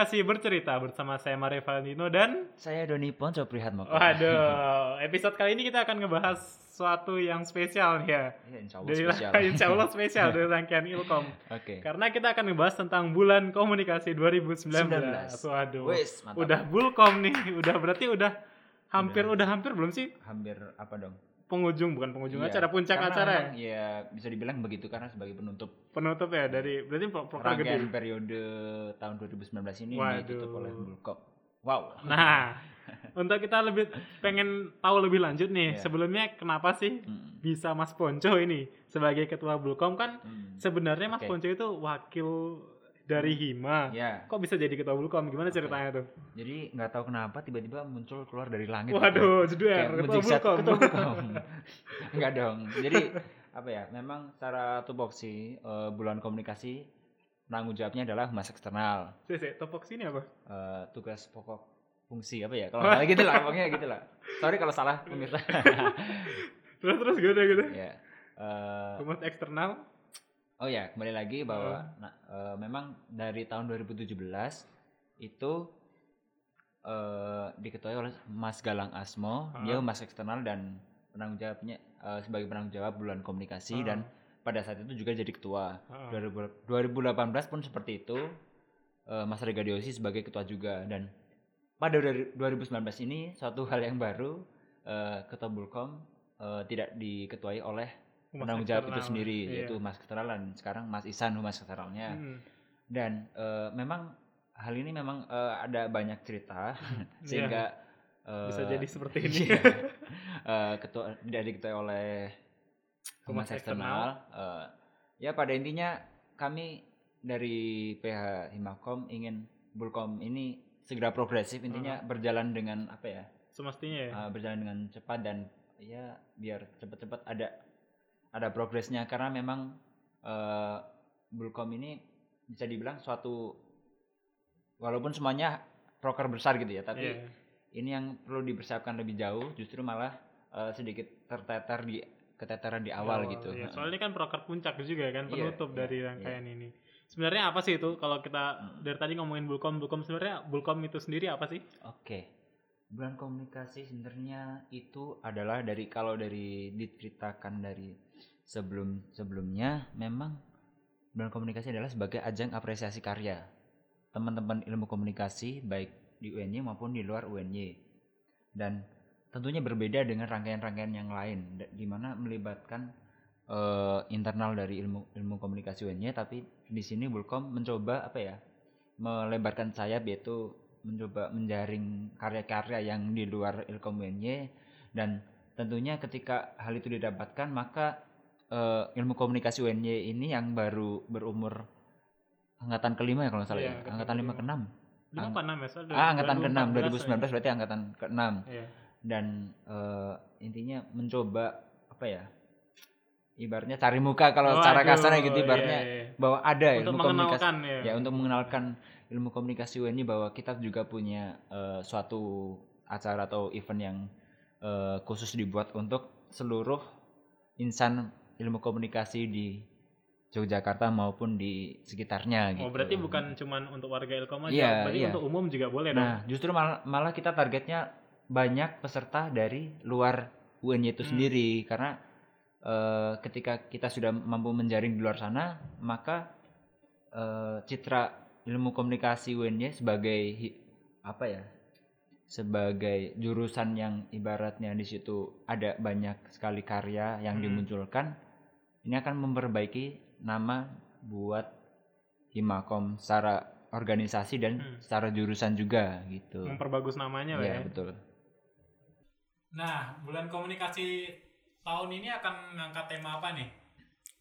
Komunikasi Bercerita bersama saya Mario Valentino dan Saya Doni Ponco Prihatmoko. waduh, episode kali ini kita akan ngebahas sesuatu yang spesial ya. Ya, insya Allah Dari spesial. insya Allah spesial dari rangkaian Ilkom. Oke. Karena kita akan ngebahas tentang bulan komunikasi 2019. 19. Waduh. Mantap. Udah Bulkom nih, udah berarti udah hampir udah, hampir belum sih Hampir apa dong? Penghujung bukan penghujung Iya, acara puncak karena acara ya? ya bisa dibilang begitu karena sebagai penutup penutup ya dari berarti pro- proker gede. periode tahun 2019 ini Waduh. ditutup oleh Bulkop. Wow. Nah, untuk kita lebih pengen tahu lebih lanjut nih, Iya. sebelumnya kenapa sih Hmm. bisa Mas Ponco ini sebagai ketua Bulkom kan Hmm. sebenarnya Mas Oke. Ponco itu wakil dari Hima. Ya, Kok bisa jadi ketua Bulkom? Gimana ceritanya tuh? jadi nggak tahu kenapa tiba-tiba muncul keluar dari langit. Waduh, Kayak jeder, ketua Bulkom. ketua Bulkom. Enggak dong. Jadi apa ya? Memang secara tupoksi eh, bulan komunikasi penanggung jawabnya adalah humas eksternal. Sih, topok sini apa? Eh, tugas pokok fungsi apa ya? Kalau nggak gitu lah, pokoknya gitu lah. Sorry kalau salah pemirsa. Terus terus gitu gitu. ya. Eh, Humas eksternal. Oh ya, kembali lagi bahwa nah, eh, memang dari tahun 2017 itu eh diketuai oleh Mas Galang Asmo, Ah. dia humas eksternal dan penanggung jawabnya eh, sebagai penanggung jawab bulan komunikasi Ah. dan pada saat itu juga jadi ketua. 2000 2018 pun seperti itu. eh, Mas Rega Diosi sebagai ketua juga dan pada dari 2019 ini suatu hal yang baru eh, ketua Bulkom eh, tidak diketuai oleh penanggung jawab itu sendiri Iya. yaitu Mas Eksternal dan sekarang Mas Isan humas eksternalnya Hmm. dan eh, memang hal ini memang eh, ada banyak cerita sehingga eh, Iya. Bisa jadi seperti ini. iya, eh, ketua tidak diketuai oleh Humas eksternal eh, ya pada intinya kami dari PH Himakom ingin Bulkom ini segera progresif intinya berjalan dengan apa ya Semestinya ya. uh, berjalan dengan cepat dan ya biar cepat-cepat ada ada progresnya karena memang uh, Bulkom ini bisa dibilang suatu walaupun semuanya proker besar gitu ya tapi Iya. ini yang perlu dipersiapkan lebih jauh justru malah uh, sedikit terteter di keteteran di awal gitu Iya, soalnya ini kan proker puncak juga kan Iya, penutup iya, dari iya. rangkaian ini. Sebenarnya apa sih itu kalau kita Hmm. dari tadi ngomongin Bulkom, Bulkom sebenarnya Bulkom itu sendiri apa sih? Oke. Bulan komunikasi sebenarnya itu adalah dari kalau dari diceritakan dari sebelum sebelumnya memang bulan komunikasi adalah sebagai ajang apresiasi karya. Teman-teman ilmu komunikasi baik di UNY maupun di luar UNY dan tentunya berbeda dengan rangkaian-rangkaian yang lain di mana melibatkan eh, internal dari ilmu ilmu komunikasi UNY tapi di sini Bulkom mencoba apa ya melebarkan sayap yaitu mencoba menjaring karya-karya yang di luar Ilkom UNY dan tentunya ketika hal itu didapatkan maka eh, ilmu komunikasi UNY ini yang baru berumur angkatan kelima ya kalau nggak salah Iya, ya angkatan lima apa enam ya? Soalnya ah angkatan keenam 2014 2019 berarti angkatan keenam Iya. dan eh, intinya mencoba apa ya ibaratnya cari muka kalau secara Waduh, kasarnya gitu iya, ibaratnya iya. bahwa ada Untuk ilmu komunikasi ya. ya untuk mengenalkan ilmu komunikasi UNY bahwa kita juga punya eh, suatu acara atau event yang eh, khusus dibuat untuk seluruh insan ilmu komunikasi di Yogyakarta maupun di sekitarnya gitu. Oh, berarti bukan cuman untuk warga Ilkom aja, Iya, berarti iya. untuk umum juga boleh dong. Nah, justru malah, malah kita targetnya banyak peserta dari luar UNY itu Hmm. sendiri karena eh, ketika kita sudah mampu menjaring di luar sana, maka eh, citra ilmu komunikasi UNY sebagai hi- apa ya? sebagai jurusan yang ibaratnya di situ ada banyak sekali karya yang Hmm. dimunculkan, ini akan memperbaiki nama buat Himakom secara organisasi dan Hmm. secara jurusan juga gitu. Memperbagus namanya lah Iya ya. betul. Nah, bulan komunikasi tahun ini akan mengangkat tema apa nih?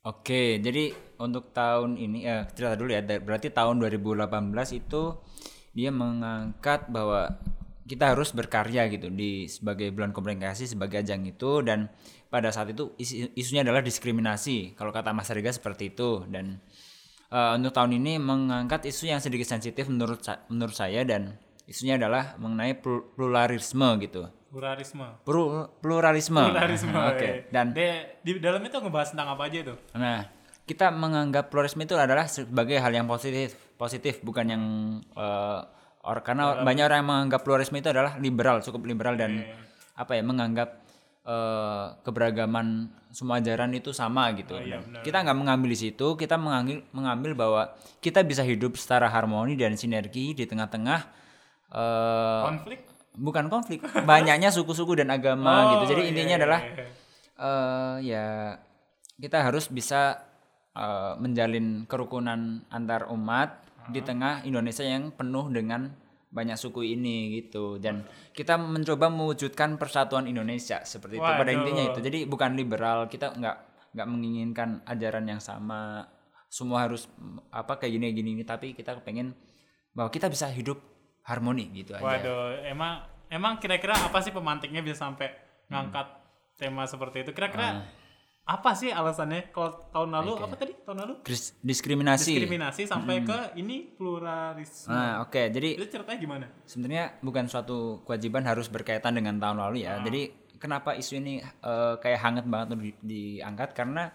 Oke, jadi untuk tahun ini eh cerita dulu ya. Berarti tahun 2018 itu dia mengangkat bahwa kita harus berkarya gitu di sebagai bulan komunikasi sebagai ajang itu dan pada saat itu isi- isunya adalah diskriminasi. Kalau kata Mas Rega seperti itu dan eh, untuk tahun ini mengangkat isu yang sedikit sensitif menurut menurut saya dan isunya adalah mengenai plur- pluralisme gitu. Pluralisme. Plu- pluralisme. Pluralisme. Oke. iya. Dan De- di dalam itu ngebahas tentang apa aja tuh? Nah, kita menganggap pluralisme itu adalah sebagai hal yang positif positif bukan yang eh, or karena banyak orang yang menganggap pluralisme itu adalah liberal cukup liberal dan Iya. apa ya menganggap eh, keberagaman semua ajaran itu sama gitu. Oh, iya, benar. kita nggak mengambil di situ, kita mengambil mengambil bahwa kita bisa hidup secara harmoni dan sinergi di tengah-tengah eh, konflik bukan konflik, banyaknya suku-suku dan agama gitu. Jadi iya, intinya iya, adalah eh ya kita harus bisa eh, menjalin kerukunan antar umat di tengah Indonesia yang penuh dengan banyak suku ini gitu. Dan kita mencoba mewujudkan persatuan Indonesia seperti itu pada Waduh. intinya itu. Jadi bukan liberal kita nggak nggak menginginkan ajaran yang sama. Semua harus apa kayak gini gini gini tapi kita pengen bahwa kita bisa hidup harmoni gitu aja Waduh, emang emang kira-kira apa sih pemantiknya bisa sampai ngangkat tema seperti itu? Kira-kira apa sih alasannya? Kalau tahun lalu apa tadi? Tahun lalu Dis- diskriminasi diskriminasi sampai ke ini pluralisme. nah oke jadi Itu ceritanya gimana? sebenarnya bukan suatu kewajiban harus berkaitan dengan tahun lalu ya. Jadi kenapa isu ini eh, kayak hangat banget di- diangkat karena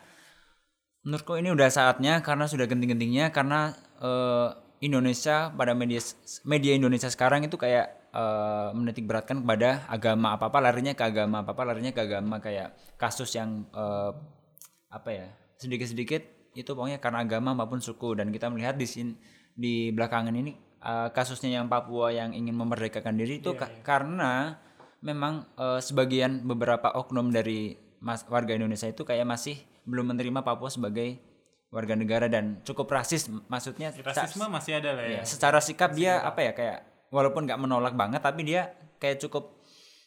menurutku ini udah saatnya karena sudah genting-gentingnya karena eh, Indonesia pada media media Indonesia sekarang itu kayak eh, menitik beratkan kepada agama apa apa larinya ke agama apa apa larinya ke agama kayak kasus yang eh, apa ya sedikit-sedikit itu pokoknya karena agama maupun suku. Dan kita melihat di sini di belakangan ini eh, kasusnya yang Papua yang ingin memerdekakan diri itu ka- karena memang eh, sebagian beberapa oknum dari mas, warga Indonesia itu kayak masih belum menerima Papua sebagai warga negara dan cukup rasis maksudnya Rasisme masih ada lah ya. ya, secara sikap dia apa ya kayak walaupun nggak menolak banget tapi dia kayak cukup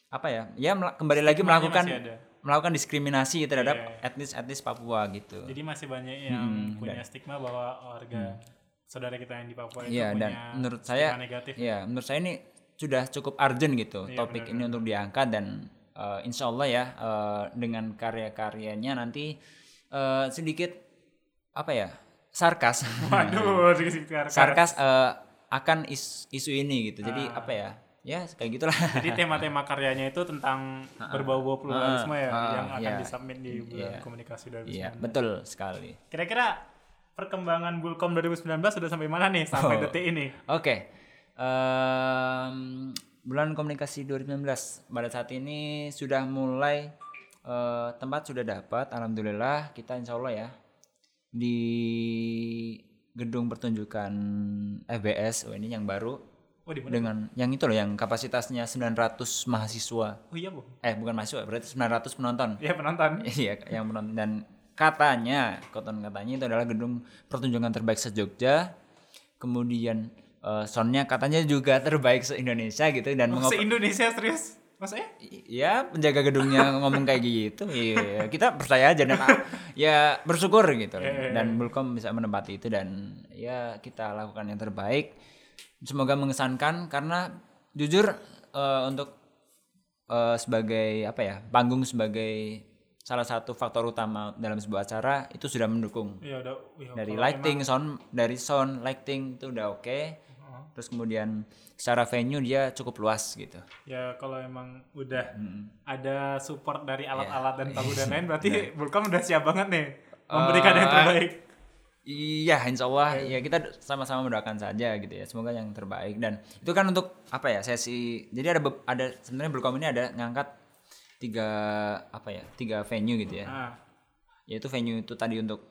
apa ya ya kembali lagi melakukan masih melakukan diskriminasi terhadap Iya. etnis-etnis Papua gitu. Jadi masih banyak yang Hmm, punya stigma bahwa warga saudara kita yang di Papua itu Iya punya dan menurut stigma saya negatif. ya menurut saya ini sudah cukup urgent gitu Iya, topik ini untuk diangkat dan eh, insya Allah ya eh, dengan karya-karyanya nanti eh, sedikit apa ya sarkas Waduh, sarkas eh, akan is- isu ini gitu jadi Ah. apa ya ya kayak gitulah Jadi tema-tema karyanya itu tentang berbau-bau pluralisme ya Ah, yang akan iya. disubmit di bulan Iya. komunikasi 2019. iya betul sekali Kira-kira perkembangan Bulkom 2019 sudah sampai mana nih sampai Oh. detik ini? Oke. Em, bulan komunikasi 2019 pada saat ini sudah mulai eh, tempat sudah dapat alhamdulillah kita insya Allah ya di gedung pertunjukan FBS oh ini yang baru Oh di mana? dengan yang itu loh yang kapasitasnya 900 mahasiswa Oh iya bu. eh bukan mahasiswa berarti 900 penonton Ya penonton. Iya, yang menonton dan katanya, koton katanya itu adalah gedung pertunjukan terbaik se Jogja. Kemudian eh, soundnya katanya juga terbaik se Indonesia gitu dan Oh, se Indonesia serius? Maksudnya? ya penjaga gedungnya ngomong kayak gitu. Iya, kita percaya aja dan ah, ya bersyukur gitu. Iya, Dan Bulkom bisa menempati itu dan ya kita lakukan yang terbaik. Semoga mengesankan karena jujur eh, untuk eh, sebagai apa ya panggung sebagai salah satu faktor utama dalam sebuah acara itu sudah mendukung Ya udah. ya, dari lighting sound dari sound lighting itu udah oke terus kemudian secara venue dia cukup luas gitu ya kalau emang udah Hmm. ada support dari alat-alat dan tahu dan lain Iya. berarti Bulkom udah siap banget nih memberikan yang Eh, terbaik. iya insya Allah ya kita sama-sama mendoakan saja gitu ya semoga yang terbaik dan itu kan untuk apa ya sesi jadi ada ada sebenarnya Bulkom ini ada ngangkat tiga apa ya tiga venue gitu ya Ah, yaitu venue itu tadi untuk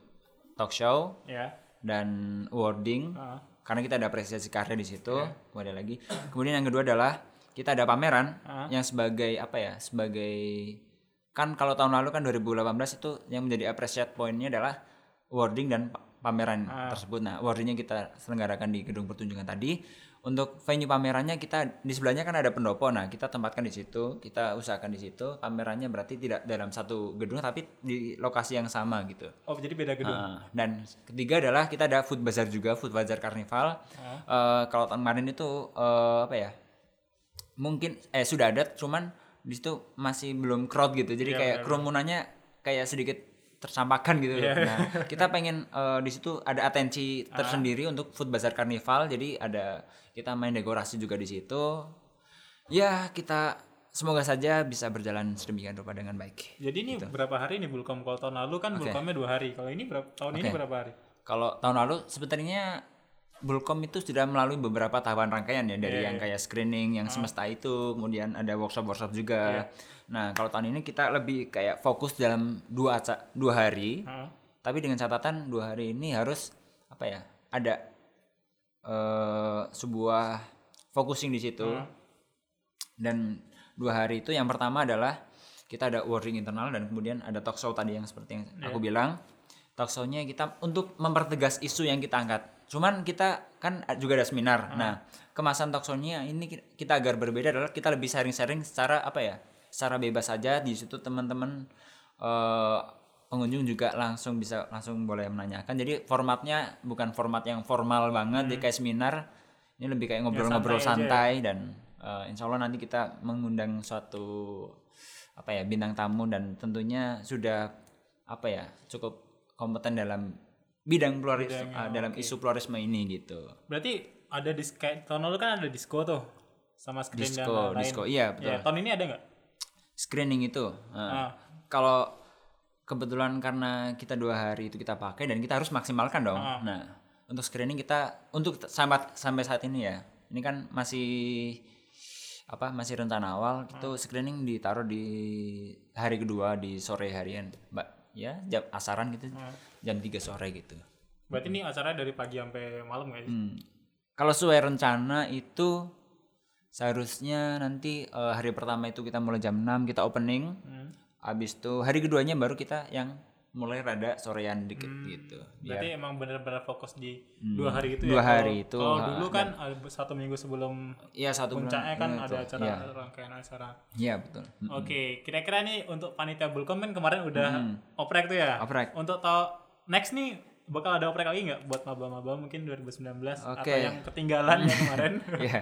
talk show ya. dan awarding Ah. Karena kita ada apresiasi karya di situ kemudian ada lagi. Kemudian yang kedua adalah kita ada pameran Ah. yang sebagai apa ya sebagai kan kalau tahun lalu kan 2018 itu yang menjadi appreciate pointnya adalah awarding dan pa- pameran tersebut. Nah awardingnya kita selenggarakan di gedung pertunjukan tadi untuk venue pamerannya kita di sebelahnya kan ada pendopo nah kita tempatkan di situ kita usahakan di situ pamerannya berarti tidak dalam satu gedung tapi di lokasi yang sama gitu Oh jadi beda gedung. Nah, dan ketiga adalah kita ada food bazaar juga, food bazaar karnival. Eh, kalau tahun kemarin itu eh, apa ya? Mungkin eh sudah ada, cuman di situ masih belum crowd gitu. Jadi Iya, kayak benar, kerumunannya kayak sedikit tersampaikan gitu. Iya. Nah, kita pengen eh, di situ ada atensi tersendiri untuk food bazaar karnival. Jadi ada kita main dekorasi juga di situ. Ya, kita semoga saja bisa berjalan sedemikian rupa dengan baik. Jadi ini Gitu. berapa hari nih Bulkom? Kalau tahun lalu kan Bulkomnya dua hari. Kalau ini berapa tahun ini Oke. berapa hari? Kalau tahun lalu sebenarnya Bulkom itu sudah melalui beberapa tahapan rangkaian ya dari Iya, yang iya. kayak screening yang semesta itu, kemudian ada workshop-workshop juga. Nah, kalau tahun ini kita lebih kayak fokus dalam dua dua hari, Heeh. tapi dengan catatan dua hari ini harus apa ya? Ada eh sebuah focusing di situ. Hmm. Dan dua hari itu yang pertama adalah kita ada wording internal dan kemudian ada talk show tadi yang seperti yang Iya. aku bilang. Talk show-nya kita untuk mempertegas isu yang kita angkat. Cuman kita kan juga ada seminar. Hmm. Nah, kemasan talk show-nya ini ki- kita agar berbeda adalah kita lebih sharing-sharing secara apa ya? Secara bebas saja di situ teman-teman eh, pengunjung juga langsung bisa langsung boleh menanyakan. Jadi formatnya bukan format yang formal banget, jadi kayak seminar. Ini lebih kayak ngobrol-ngobrol Hmm. santai ya. santai, dan eh, insya Allah nanti kita mengundang suatu apa ya bintang tamu dan tentunya sudah apa ya cukup kompeten dalam bidang pluralis Bidangnya, eh, dalam isu pluralisme ini gitu. Berarti ada dis kayak tahun lalu kan ada disco tuh sama screen dan Disco, lain-lain. disco, iya betul. Ya, tahun ini ada nggak? Screening itu. eh, Ah. Kalau kebetulan karena kita dua hari itu kita pakai dan kita harus maksimalkan dong. Ah. Nah, untuk screening kita untuk sampai sampai saat ini ya, ini kan masih apa masih rencana awal itu Ah. screening ditaruh di hari kedua di sore harian, mbak ya jam asaran gitu Ah. jam 3 sore gitu. Berarti ini acara dari pagi sampai malam sih? Hmm. Kalau sesuai rencana itu seharusnya nanti eh, hari pertama itu kita mulai jam 6 kita opening. Hmm. Habis itu hari keduanya baru kita yang mulai rada sorean dikit gitu. Biar Berarti emang benar-benar fokus di dua hari itu Hmm. Dua ya. hari Kalau- itu, Kalau dulu kan ada satu minggu sebelum Iya satu bulan. puncaknya kan iya, ada acara Iya, rangkaian acara. Iya betul. Hmm. Oke, kira-kira nih untuk panitia Bulkom kan kemarin udah oprek tuh ya. Oprek. Untuk tau next nih bakal ada oprek lagi nggak buat maba-maba mungkin 2019 atau Oke. yang ketinggalan yang kemarin? Iya.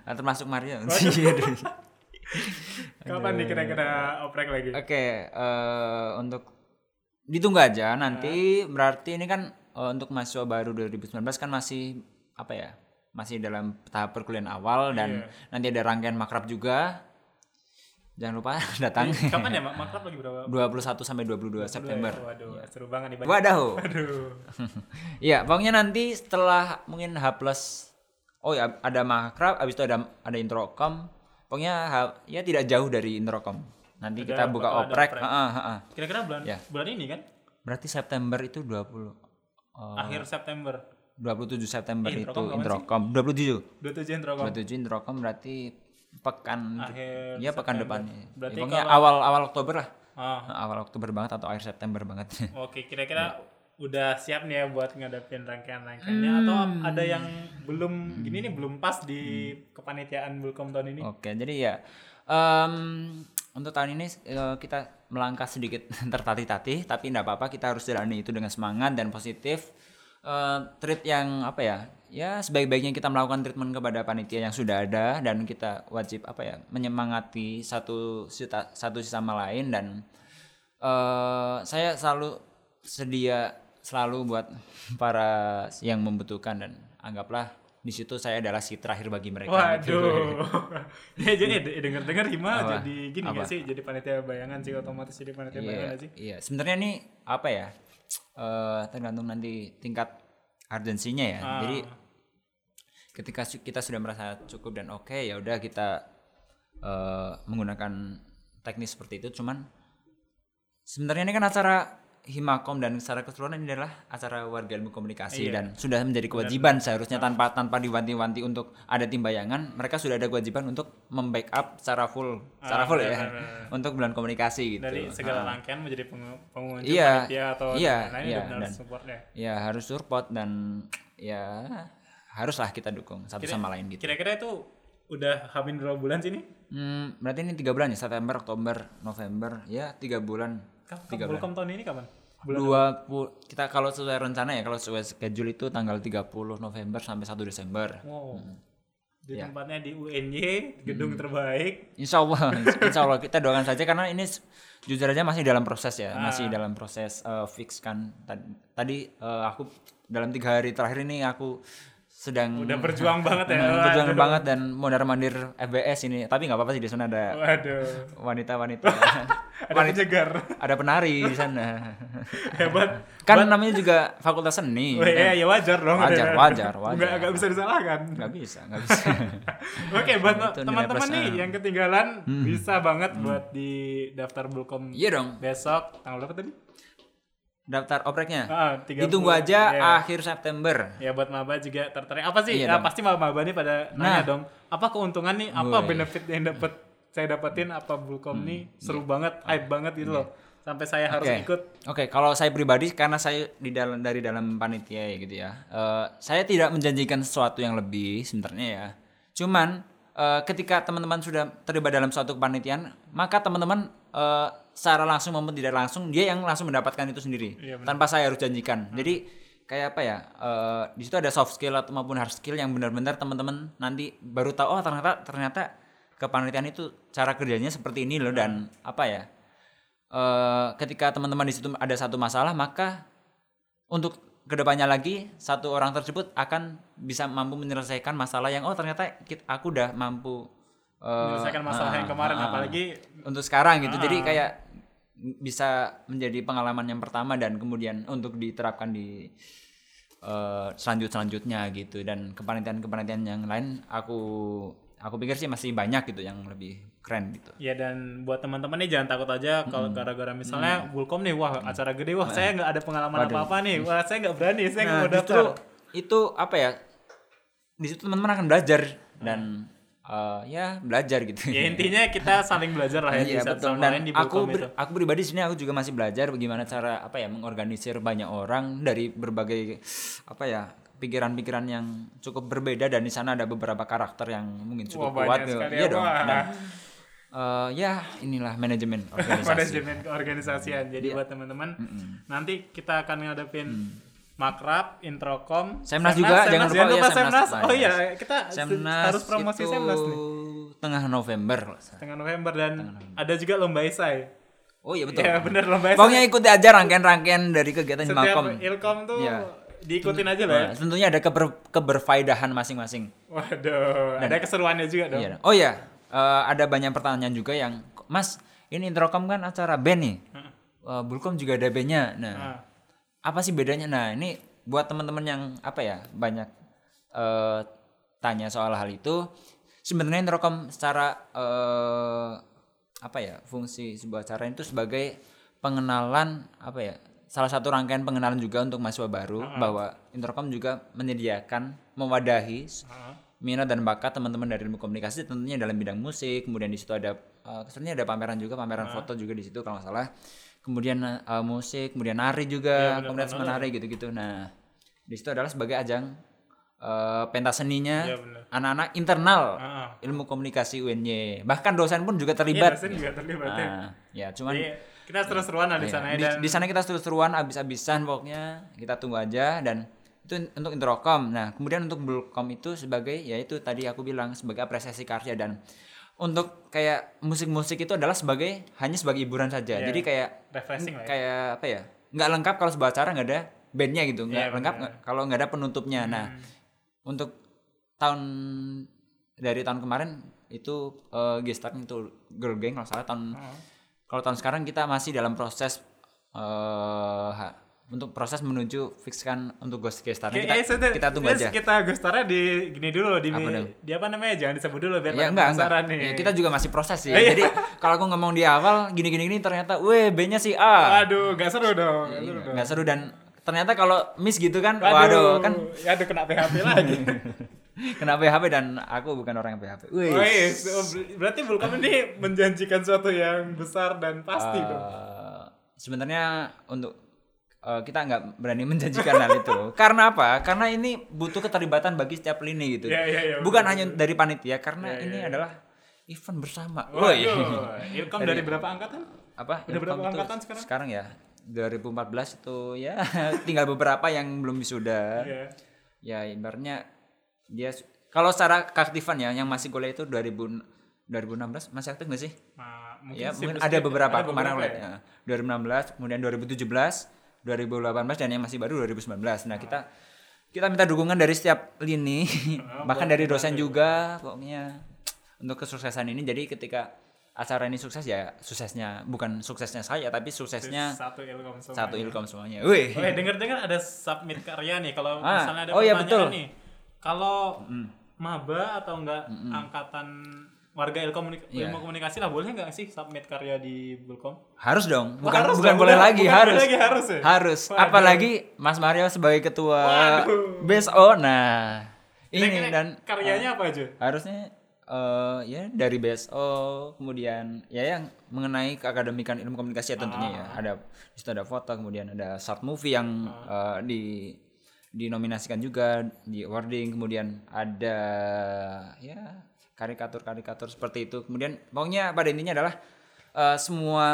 Nah, termasuk Mario. Kapan nih kira-kira oprek lagi? Oke, eh, untuk ditunggu aja nanti berarti ini kan eh, untuk mahasiswa baru 2019 kan masih apa ya? Masih dalam tahap perkuliahan awal dan Iya. nanti ada rangkaian makrab juga. Jangan lupa datang Kapan ya Mak? Makrab lagi berapa? 21 sampai 22 September. Waduh, seru banget nih. Waduh. Aduh. Iya, pokoknya nanti setelah mungkin H plus Oh ya, ada makrab, abis itu ada ada introkom. Pokoknya ya tidak jauh dari introkom. Nanti Ada- kita buka oprek. oprek. Heeh, heeh. Kira-kira bulan Ya. bulan ini kan? Berarti September itu 20 eh, Akhir September. 27 September Ih, itu introkom. 27. 27 Introkom. 27 introkom berarti pekan Akhir ya pekan September. depannya. Ya, Berarti pokoknya kalau- awal awal Oktober lah. Ah, Nah, awal Oktober banget atau akhir September banget. Oke, kira-kira udah siap nih ya buat ngadepin rangkaian-rangkaiannya Hmm. atau ada yang belum gini nih belum pas di kepanitiaan Bulkom tahun ini? Oke, jadi ya em, untuk tahun ini eh, kita melangkah sedikit tertatih-tatih, tapi tidak apa-apa kita harus jalani itu dengan semangat dan positif. Eh, treat yang apa ya? Ya sebaik-baiknya kita melakukan treatment kepada panitia yang sudah ada dan kita wajib apa ya menyemangati satu sita- satu sama lain dan eh saya selalu sedia selalu buat para yang membutuhkan dan anggaplah di situ saya adalah si terakhir bagi mereka. Waduh. ya jadi denger-dengar Hima Apa? jadi gini Apa? nggak sih? Jadi panitia bayangan sih otomatis jadi panitia bayangan Iya, nggak sih? iya. Sebenarnya nih apa ya? eh tergantung nanti tingkat urgensinya ya. Ah. Jadi ketika kita sudah merasa cukup dan oke ya udah kita eh menggunakan teknis seperti itu. Cuman sebenarnya ini kan acara Himakom dan secara keseluruhan ini adalah acara warga ilmu komunikasi Iya. dan sudah menjadi kewajiban seharusnya tanpa tanpa diwanti-wanti untuk ada tim bayangan mereka sudah ada kewajiban untuk membackup secara full secara Ah, full benar, ya untuk bulan komunikasi gitu. Dari segala Ah. rangkaian menjadi pengu- pengunjung Iya, panitia atau iya, lain-lain iya, benar dan- support ya. ya harus support dan ya haruslah kita dukung satu Kira- sama lain gitu. Kira-kira itu udah hamin berapa bulan sih ini? Hmm, berarti ini tiga bulan ya September, Oktober, November, ya tiga bulan. Kapan. Bulkom tahun ini kapan? Bulan Dua puluh kita kalau sesuai rencana ya kalau sesuai schedule itu tanggal 30 November sampai 1 Desember. Wow. Di Ya. tempatnya di UNY, gedung Hmm. terbaik. Insya Allah, insya Allah kita doakan saja karena ini jujur aja masih dalam proses ya, masih Ah. dalam proses eh, fix kan. Tadi, tadi eh, aku dalam tiga hari terakhir ini aku sedang Udah berjuang banget ya. Hmm, berjuang banget dan mondar mandir FBS ini tapi nggak apa-apa sih di sana ada Waduh. wanita-wanita Ada penyegar. ada penari di sana Hebat. kan namanya juga fakultas seni Wah, ya, ya wajar dong. Wajar, wajar, wajar. Nggak, nggak bisa disalahkan. nggak bisa nggak bisa Oke, buat Itu nilai teman-teman nih yang ketinggalan bisa banget buat di daftar Bulkom iya dong besok tanggal berapa tadi? Daftar opreknya Ah, 30. ditunggu aja Ya. akhir September Ya buat maba juga tertarik. Apa sih? Iya ya dong. pasti maba-maba nih pada Nah. nanya dong. Apa keuntungan nih? Apa Woi. benefit yang dapat saya dapetin? Apa Bulkom nih seru banget, hype banget gitu loh. Sampai saya harus Hmm, iya. Oke. ikut. Oke, kalau saya pribadi karena saya di dalam dari dalam panitia ya gitu ya. eh, saya tidak menjanjikan sesuatu yang lebih sebenarnya ya. Cuman eh, ketika teman-teman sudah terlibat dalam suatu kepanitiaan, maka teman-teman eh, secara langsung maupun tidak langsung dia yang langsung mendapatkan itu sendiri Iya, tanpa saya harus janjikan. Jadi kayak apa ya? eh, di situ ada soft skill atau maupun hard skill yang benar-benar teman-teman nanti baru tahu oh ternyata ternyata kepanitiaan itu cara kerjanya seperti ini loh dan apa ya? eh, ketika teman-teman di situ ada satu masalah maka untuk ke depannya lagi satu orang tersebut akan bisa mampu menyelesaikan masalah yang oh ternyata kit- aku udah mampu Menyelesaikan masalah ah, yang kemarin ah, ah, apalagi untuk sekarang gitu. Jadi Ah. kayak bisa menjadi pengalaman yang pertama dan kemudian untuk diterapkan di eh, selanjut selanjutnya gitu. Dan kepanitiaan kepanitiaan yang lain aku aku pikir sih masih banyak gitu yang lebih keren gitu. Ya dan buat teman-teman nih jangan takut aja kalau gara-gara misalnya Bulkom nih wah acara gede wah saya nggak ada pengalaman Waduh. apa-apa nih. Wah saya nggak berani saya nggak Nah, mau daftar. itu apa ya? Di situ teman-teman akan belajar dan eh, ya belajar gitu. Ya intinya kita saling belajar lah ya Iya betul. Dan di aku ber- itu. aku pribadi di sini aku juga masih belajar bagaimana cara apa ya mengorganisir banyak orang dari berbagai apa ya pikiran-pikiran yang cukup berbeda dan di sana ada beberapa karakter yang mungkin cukup Wah, kuat gitu. sekali Iya ya, dong. Dan, eh, ya inilah manajemen organisasi. manajemen keorganisasian. Jadi Iya. buat teman-teman nanti kita akan ngadepin makrab, introkom, Mm. Semnas juga, jangan lupa, jangan ya, lupa Semnas. Semnas. Ah, Oh iya. kita Semnas harus promosi itu Semnas nih. tengah November. kalau nggak salah. Tengah November dan ada juga lomba esai. Oh iya betul. Ya bener lomba esai. Pokoknya ikuti aja rangkaian-rangkaian dari kegiatan Setiap Makom. ilkom tuh Iya. diikutin aja lah ya. Tentunya ada keber, keberfaedahan masing-masing. Waduh, ada keseruannya juga dong. Iya. Oh iya, eh, ada banyak pertanyaan juga yang, Mas, ini Introkom kan acara band nih. Eh, Bulkom juga ada bandnya. Nah, Ah. Apa sih bedanya? Nah, ini buat teman-teman yang apa ya banyak eh, tanya soal hal itu. Sebenarnya Introkom secara eh, apa ya fungsi sebuah acara itu sebagai pengenalan apa ya salah satu rangkaian pengenalan juga untuk mahasiswa baru bahwa Introkom juga menyediakan mewadahi Ah. minat dan bakat teman-teman dari ilmu komunikasi tentunya dalam bidang musik kemudian di situ ada sebenarnya ada pameran juga pameran foto juga di situ kalau nggak salah kemudian eh, musik kemudian nari juga benar, komunitas menari gitu-gitu nah di situ adalah sebagai ajang eh, pentas seninya benar. anak-anak internal ah. ilmu komunikasi UNY bahkan dosen pun juga Iya, terlibat dosen juga terlibat ya. nah, ya cuman Jadi kita seru-seruan lah di Iya, sana ya di, dan di sana kita seru-seruan abis-abisan pokoknya kita tunggu aja dan itu untuk introkom nah kemudian untuk bulkom itu sebagai ya itu tadi aku bilang sebagai apresiasi karya dan untuk kayak musik-musik itu adalah sebagai hanya sebagai hiburan saja Iya. jadi kayak refreshing lah ya. kayak apa ya nggak lengkap kalau sebuah acara nggak ada bandnya gitu nggak Iya, lengkap kalau nggak ada penutupnya nah Hmm. untuk tahun dari tahun kemarin itu eh, gestar itu girl gang kalau salah tahun Oh. kalau tahun sekarang kita masih dalam proses ha- untuk proses menuju fixkan untuk ghost gestarnya Oke, kita, eh, sudah. kita tunggu Yes, aja. Kita gestarnya di gini dulu di Apa dong? di apa namanya? Jangan disebut dulu biar Ya enggak enggak. nih. Ya, kita juga masih proses sih. Iya. Jadi kalau aku ngomong di awal gini gini gini ternyata weh B-nya si A. Waduh, gak seru dong. Gak seru dong. Nggak seru dan ternyata kalau miss gitu kan Waduh, waduh, kan ya aduh kena PHP lagi. kena PHP dan aku bukan orang yang PHP. Wih. So, ber- berarti Vulkan ini menjanjikan sesuatu yang besar dan pasti Eh, dong. sebenarnya untuk eh, kita nggak berani menjanjikan hal itu. Karena apa? Karena ini butuh keterlibatan bagi setiap lini gitu. Iya, iya, iya, Bukan betul, hanya dari panitia karena Iya, ini iya. adalah event bersama. Woi. Waduh, Ilkom dari berapa angkatan? Apa? Udah berapa angkatan sekarang? Sekarang ya 2014 itu ya tinggal beberapa yang belum wisuda. Iya. Ya ibaratnya dia kalau secara keaktifan ya yang masih kuliah itu 2000 2016 masih aktif nggak sih? Nah, ya sih mungkin ada beberapa ada kemarin beberapa lihat ya. 2016 kemudian 2017 2018 dan yang masih baru 2019 nah kita kita minta dukungan dari setiap lini, Oh, bahkan dari dosen juga. pokoknya untuk kesuksesan ini. Jadi ketika acara ini sukses ya suksesnya bukan suksesnya saya tapi suksesnya satu ilkom semua. satu ilkom semuanya. Wih. Oh, ya, dengar-dengar ada submit karya nih kalau Ah, misalnya ada oh iya, pertanyaan betul. nih. Kalau maba atau enggak angkatan warga ilmu, komunik- Iya. ilmu komunikasi lah boleh nggak sih submit karya di Bulkom? Harus dong, Oh, bukan harus bukan dong, boleh bukan- lagi, bukan harus. lagi, harus ya? Harus. Waduh. Apalagi Mas Mario sebagai ketua Waduh. BSO. Nah, ini Kira-kira dan karyanya apa aja? harusnya eh ya dari BSO kemudian ya yang mengenai keakademikan ilmu komunikasi ya tentunya ya ada di situ ada foto kemudian ada short movie yang eh, di dinominasikan juga di awarding kemudian ada ya karikatur-karikatur seperti itu. Kemudian pokoknya pada intinya adalah eh, semua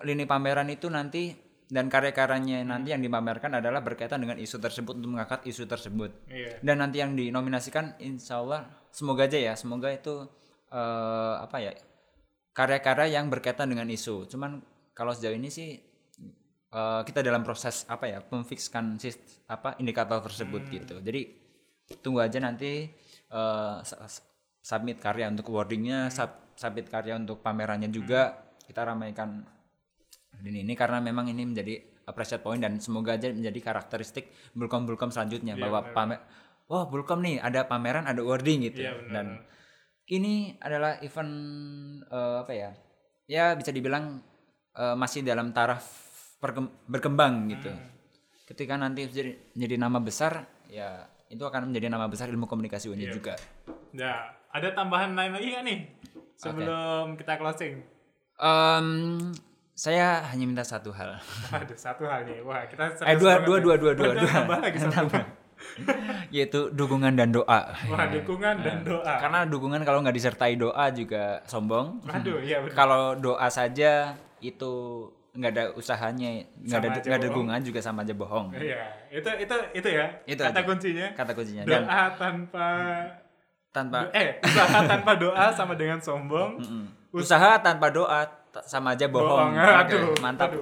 lini pameran itu nanti dan karya-karyanya nanti yang dipamerkan adalah berkaitan dengan isu tersebut untuk mengangkat isu tersebut. Iya. dan nanti yang dinominasikan insya Allah semoga aja ya semoga itu eh, apa ya karya-karya yang berkaitan dengan isu. Cuman kalau sejauh ini sih eh, kita dalam proses apa ya memfikskan sis- apa indikator tersebut gitu. Jadi tunggu aja nanti eh, s- submit karya untuk awardingnya sub- submit karya untuk pamerannya juga. Kita ramaikan ini ini karena memang ini menjadi appreciate point dan semoga aja menjadi karakteristik bulkom bulkom selanjutnya Iya, bahwa pamer wah bulkom nih ada pameran ada awarding gitu. Iya, benar. dan ini adalah event eh, apa ya ya bisa dibilang eh, masih dalam taraf berkembang gitu. Hmm. ketika nanti jadi jadi nama besar ya itu akan menjadi nama besar ilmu komunikasi UNI Iya. juga. Ya, ada tambahan lain lagi nggak nih? Sebelum kita closing. Em, saya hanya minta satu hal Waduh, satu hal nih. Wah, kita eh dua dua dua dua dua Udah dua tambah lagi satu. yaitu dukungan dan doa Wah, dukungan dan doa. karena dukungan kalau nggak disertai doa juga sombong Waduh, iya benar. kalau doa saja itu nggak ada usahanya nggak ada nggak ada dukungan juga sama aja bohong Iya, itu itu itu ya. Itu kata aja. kuncinya. kata kuncinya dan Doa tanpa tanpa eh usaha tanpa doa sama dengan sombong. Mm. usaha tanpa doa sama aja bohong, Bohong. Aduh, mantap.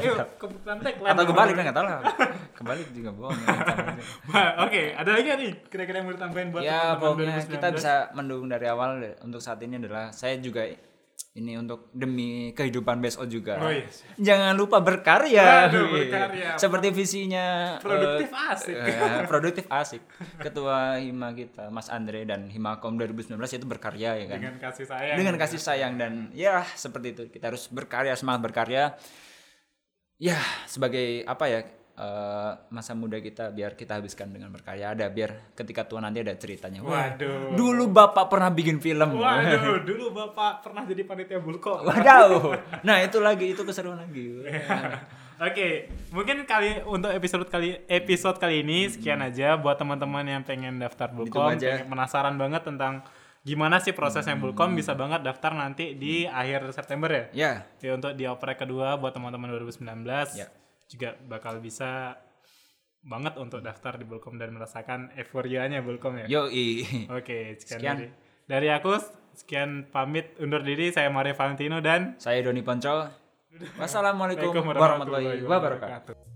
Ayo, kebutuhan tagline. atau kebalik kan nggak tahu lah kebalik juga bohong ya, Oke, ada lagi nih kira-kira yang mau ditambahin buat ya pokoknya 2019? kita bisa mendukung dari awal untuk saat ini adalah saya juga ini untuk demi kehidupan BSO juga Oh, iya. jangan lupa berkarya Waduh, Wih. berkarya. seperti visinya eh, Produktif asik. eh, produktif asik ketua hima kita Mas Andre dan Himakom 2019 itu berkarya ya kan dengan kasih sayang. dengan kasih sayang dan ya seperti itu kita harus berkarya semangat berkarya ya sebagai apa ya eh, masa muda kita biar kita habiskan dengan berkarya ada biar ketika tua nanti ada ceritanya Waduh. dulu bapak pernah bikin film Waduh, dulu Bapak pernah jadi panitia Bulko. Wadaw. Nah, itu lagi itu keseruan lagi. Oke, mungkin kali untuk episode kali episode kali ini sekian aja buat teman-teman yang pengen daftar Bulkom, Hmm. aja. pengen penasaran banget tentang gimana sih prosesnya Bulkom bisa banget daftar nanti di akhir September ya. Ya, Ya untuk di oprek kedua buat teman-teman 2019 Ya. Juga bakal bisa banget untuk daftar di Bulkom dan merasakan euforianya Bulkom ya. yoi. Oke, sekian, Sekian. dari dari aku sekian pamit undur diri saya Mario Valentino dan Saya Doni Ponco. Wassalamualaikum warahmatullahi wabarakatuh.